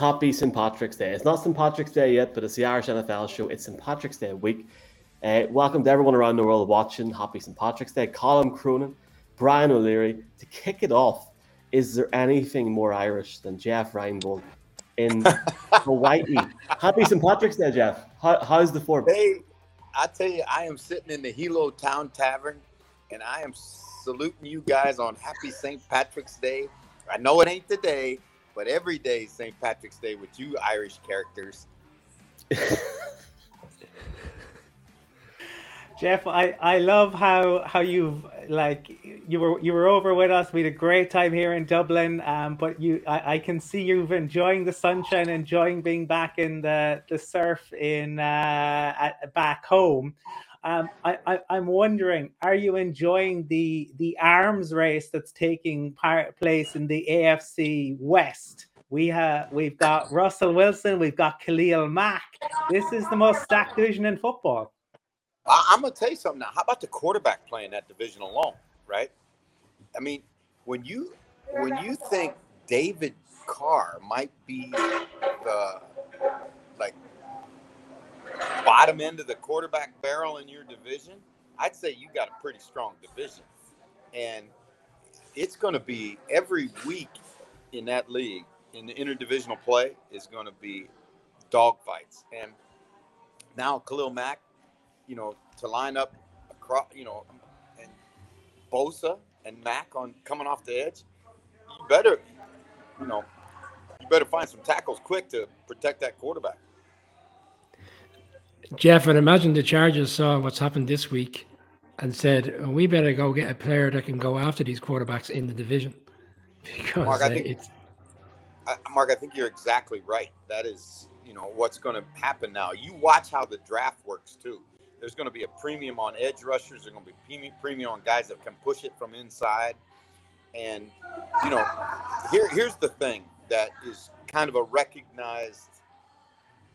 Happy St. Patrick's Day. It's not St. Patrick's Day yet, but it's the Irish NFL show. It's St. Patrick's Day week. Uh, welcome to everyone around the world watching. Happy St. Patrick's Day. Colin Cronin, Brian O'Leary. To kick it off, is there anything more Irish than Jeff Reinebold in Hawaii? Happy St. Patrick's Day, Jeff. How, how's the form? Hey, I tell you, I am sitting in the Hilo Town Tavern, and I am saluting you guys on Happy St. Patrick's Day. I know it ain't the day, but every day is St. Patrick's Day with you Irish characters. Jeff, I, I love how how you've like you were you were over with us. We had a great time here in Dublin. Um, but you I, I can see you've enjoying the sunshine, enjoying being back in the the surf in uh at, back home. Um, I, I'm wondering, are you enjoying the the arms race that's taking part place in the AFC West? We have we've got Russell Wilson, we've got Khalil Mack. This is the most stacked division in football. I, am gonna tell you something now. How about the quarterback playing that division alone, right? I mean, when you when you think David Carr might be the like bottom end of the quarterback barrel in your division, I'd say you got a pretty strong division. And it's going to be every week in that league in the interdivisional play is going to be dogfights. And now Khalil Mack you know, to line up across, you know, and Bosa and Mack on coming off the edge, you better, you know, you better find some tackles quick to protect that quarterback. Jeff, and imagine the Chargers saw what's happened this week and said, oh, "We better go get a player that can go after these quarterbacks in the division." Because Mark, I uh, think, it's I, Mark, I think you're exactly right. That is, you know, what's going to happen now. You watch how the draft works too. There's going to be a premium on edge rushers. There's going to be premium on guys that can push it from inside. And you know, here here's the thing that is kind of a recognized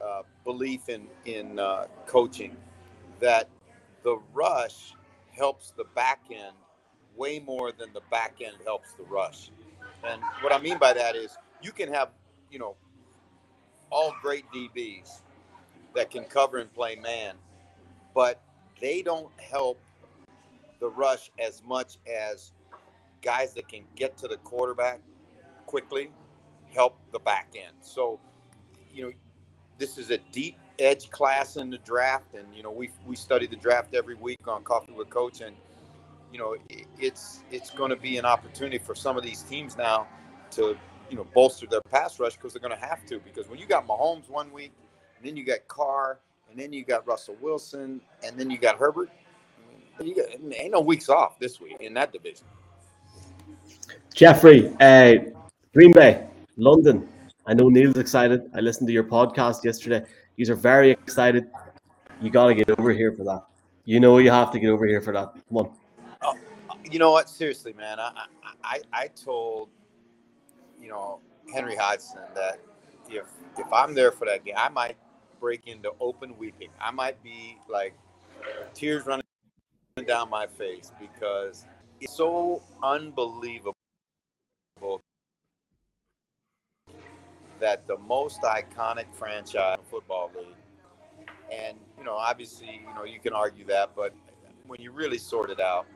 uh, belief in in uh, coaching that the rush helps the back end way more than the back end helps the rush. And what I mean by that is you can have, you know, all great DBs that can cover and play man, but they don't help the rush as much as guys that can get to the quarterback quickly help the back end. So, you know, this is a deep edge class in the draft, and you know we we study the draft every week on Coffee with Coach, and you know it's it's going to be an opportunity for some of these teams now to you know bolster their pass rush because they're going to have to because when you got Mahomes one week, and then you got Carr, and then you got Russell Wilson, and then you got Herbert. You got, ain't no weeks off this week in that division. Jeffrey, uh, Green Bay, London. I know Neil's excited. I listened to your podcast yesterday. These are very excited. You got to get over here for that. You know you have to get over here for that. Come on. Oh, you know what? Seriously, man. I, I I told you know Henry Hodgson that if if I'm there for that game, I might break into open weeping. I might be like tears running down my face because it's so unbelievable that the most iconic franchise in football league and you know obviously you know you can argue that but when you really sort it out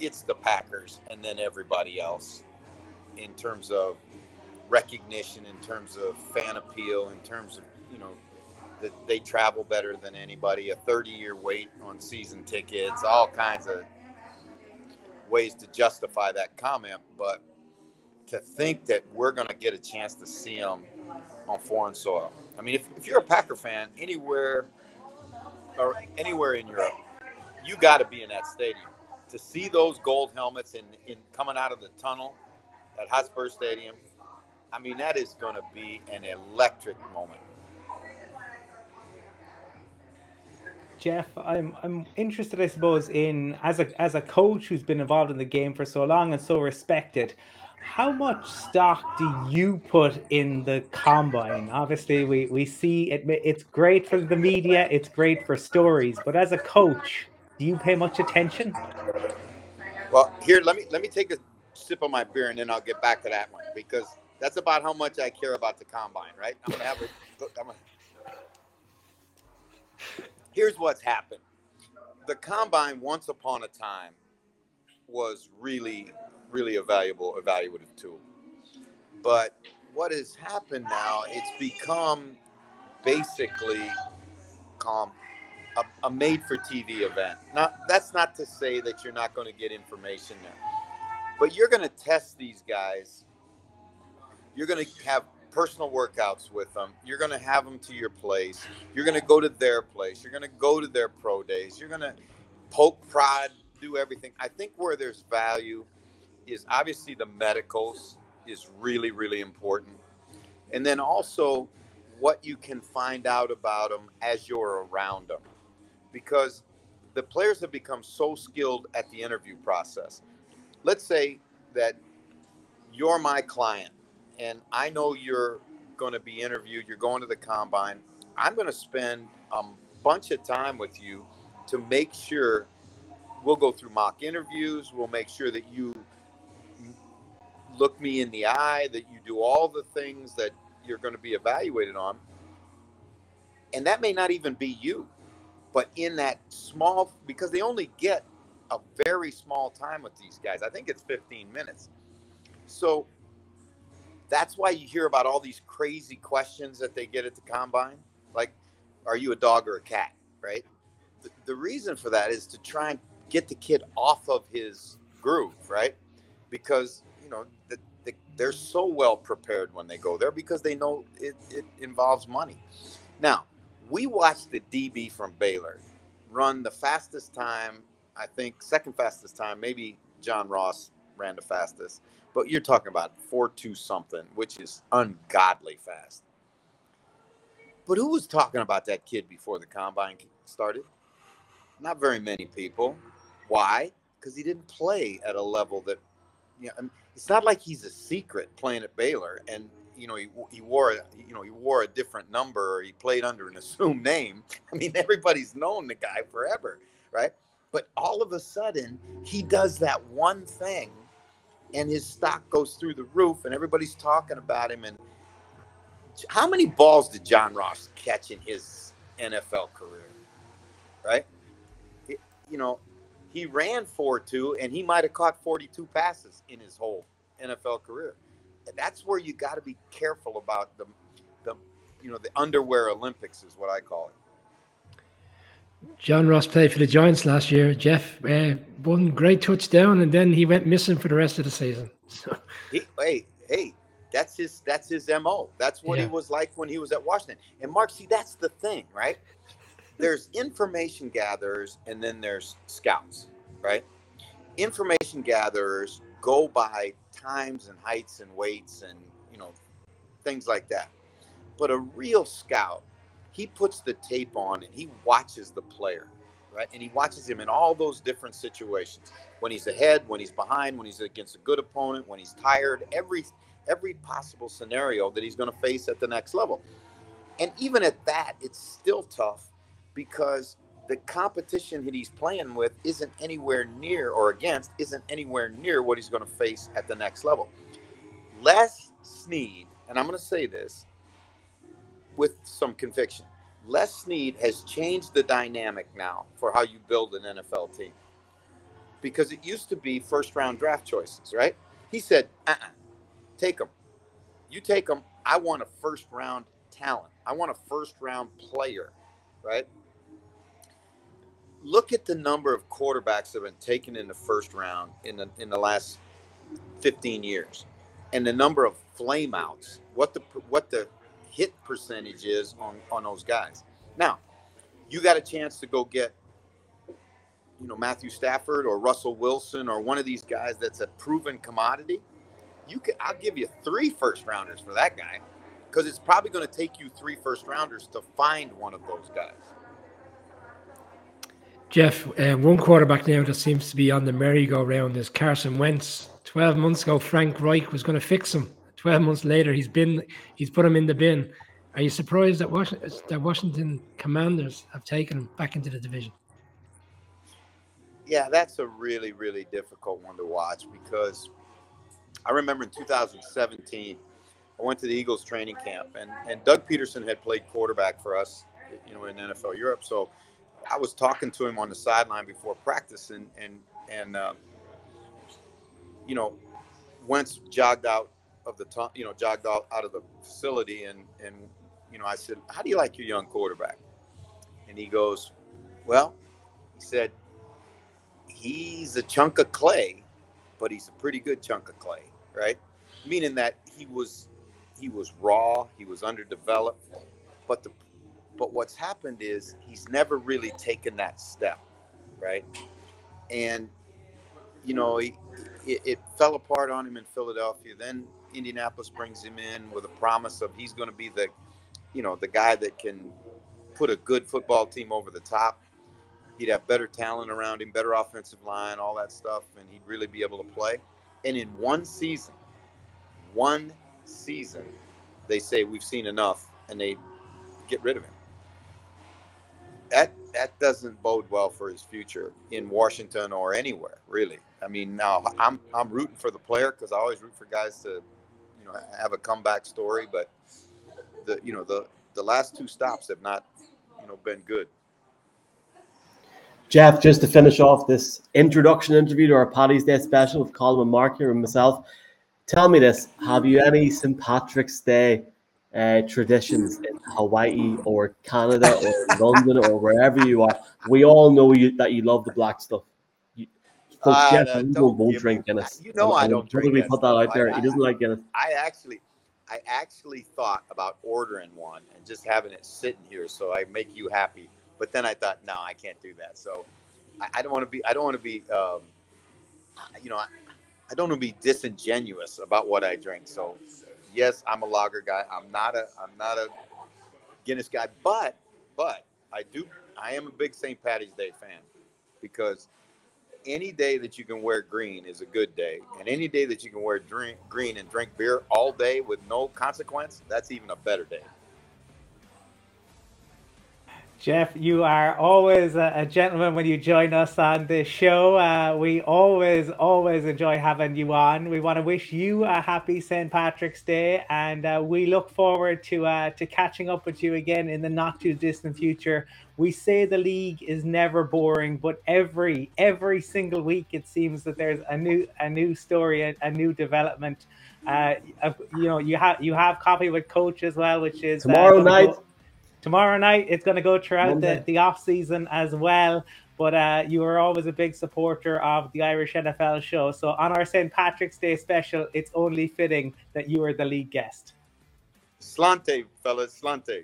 it's the packers and then everybody else in terms of recognition in terms of fan appeal in terms of you know that they travel better than anybody, a 30 year wait on season tickets, all kinds of ways to justify that comment. But to think that we're going to get a chance to see them on foreign soil. I mean, if, if you're a Packer fan anywhere or anywhere in Europe, you got to be in that stadium to see those gold helmets in, in coming out of the tunnel at Hotspur Stadium. I mean, that is going to be an electric moment. Jeff, I'm I'm interested, I suppose, in as a as a coach who's been involved in the game for so long and so respected. How much stock do you put in the combine? Obviously, we, we see it. It's great for the media. It's great for stories. But as a coach, do you pay much attention? Well, here let me let me take a sip of my beer and then I'll get back to that one because That's about how much I care about the combine, right? I'm gonna have a. I'm gonna, here's what's happened. The combine, once upon a time, was really, really a valuable evaluative tool. But what has happened now, it's become basically um, a, a made for TV event. Not that's not to say that you're not going to get information there, but you're going to test these guys. You're going to have personal workouts with them. You're going to have them to your place. You're going to go to their place. You're going to go to their pro days. You're going to poke, prod, do everything. I think where there's value is obviously the medicals is really, really important. And then also what you can find out about them as you're around them. Because the players have become so skilled at the interview process. Let's say that you're my client and I know you're going to be interviewed, you're going to the combine. I'm going to spend a bunch of time with you to make sure we'll go through mock interviews, we'll make sure that you look me in the eye, that you do all the things that you're going to be evaluated on. And that may not even be you, but in that small, because they only get a very small time with these guys. I think it's 15 minutes. So that's why you hear about all these crazy questions that they get at the combine. Like, are you a dog or a cat? Right. The, the reason for that is to try and get the kid off of his groove, right? Because, know, the, the, they're so well prepared when they go there because they know it, it involves money. Now, we watched the DB from Baylor run the fastest time, I think, second fastest time, maybe John Ross ran the fastest but you're talking about four two something, which is ungodly fast. But who was talking about that kid before the combine started? Not very many people. Why? Because he didn't play at a level that, you know, it's not like he's a secret playing at Baylor and you know he, he wore a, you know he wore a different number or he played under an assumed name. I mean everybody's known the guy forever, right? But all of a sudden he does that one thing and his stock goes through the roof, and everybody's talking about him. And how many balls did John Ross catch in his NFL career? Right? It, you know, he ran 4 2, and he might have caught 42 passes in his whole NFL career. And that's where you got to be careful about the, the, you know, the underwear Olympics is what I call it. John Ross played for the Giants last year. Jeff, uh, one great touchdown, and then he went missing for the rest of the season. So. He, hey, hey, that's his that's his mo. That's what yeah. he was like when he was at Washington. And Mark, see, that's the thing, right? There's information gatherers, and then there's scouts, right? Information gatherers go by times and heights and weights and you know things like that. But a real scout he puts the tape on and he watches the player, right? And he watches him in all those different situations. When he's ahead, when he's behind, when he's against a good opponent, when he's tired, every every possible scenario that he's going to face at the next level. And even at that, it's still tough because the competition that he's playing with isn't anywhere near or against isn't anywhere near what he's going to face at the next level. Les Snead, and I'm going to say this, with some conviction. Les Snead has changed the dynamic now for how you build an NFL team. Because it used to be first round draft choices, right? He said, uh-uh, take them. You take them. I want a first round talent. I want a first round player, right? Look at the number of quarterbacks that have been taken in the first round in the in the last 15 years, and the number of flameouts. What the what the hit percentage is on on those guys. Now, you got a chance to go get you know Matthew Stafford or Russell Wilson or one of these guys that's a proven commodity. You can I'll give you three first rounders for that guy because it's probably going to take you three first rounders to find one of those guys. Jeff, uh, one quarterback now that seems to be on the merry-go-round is Carson Wentz. Twelve months ago, Frank Reich was going to fix him 12 months later, he's been he's put him in the bin. Are you surprised that Washington, that Washington Commanders have taken him back into the division? Yeah, that's a really really difficult one to watch because I remember in 2017 I went to the Eagles training camp, and and Doug Pederson had played quarterback for us, you know, in NFL Europe. So I was talking to him on the sideline before practice, and and and uh, you know, Wentz jogged out of the you know jogged out, out of the facility, and and you know I said, "How do you like your young quarterback?" And he goes, "Well," he said, "he's a chunk of clay, but he's a pretty good chunk of clay, right?" Meaning that he was he was raw, he was underdeveloped, but the but what's happened is he's never really taken that step, right? And you know, he, it, it, fell apart on him in Philadelphia. Then Indianapolis brings him in with a promise of he's going to be the, you know, the guy that can put a good football team over the top. He'd have better talent around him, better offensive line, all that stuff, and he'd really be able to play. And in one season, one season, they say we've seen enough, and they get rid of him. That that doesn't bode well for his future in Washington or anywhere, really. I mean, now I'm I'm rooting for the player because I always root for guys to, you know, have a comeback story. But the you know the the last two stops have not, you know, been good. Jeff, just to finish off this introduction interview to our Paddy's Day special with Colin and Mark here and myself, tell me this: Have you any St. Patrick's Day uh, traditions in Hawaii or Canada or London or wherever you are. We all know you that you love the black stuff. You, uh, Jeff, no, don't, don't drink Guinness. You know I, I don't drink. We put that out there. I, he doesn't like Guinness. I actually, I actually thought about ordering one and just having it sitting here so I make you happy. But then I thought, no, I can't do that. So I, I don't want to be. I don't want to be. Um, you know, I, I don't want to be disingenuous about what I drink. So yes, I'm a lager guy. I'm not a I'm not a Guinness guy, but but I do I am a big St. Patty's Day fan because any day that you can wear green is a good day, and any day that you can wear drink green and drink beer all day with no consequence, that's even a better day. Jeff, you are always a, gentleman when you join us on this show. Uh, we always, always enjoy having you on. We want to wish you a happy St. Patrick's Day, and uh, we look forward to uh, to catching up with you again in the not too distant future. We say the league is never boring, but every every single week it seems that there's a new a new story, a, a new development. Uh, you know, you have you have coffee with coach as well, which is uh, tomorrow night. Go- tomorrow night. It's going to go throughout the, the off season as well. But uh, you are always a big supporter of the Irish NFL show. So on our St. Patrick's Day special, it's only fitting that you are the lead guest. Sláinte, fellas, sláinte.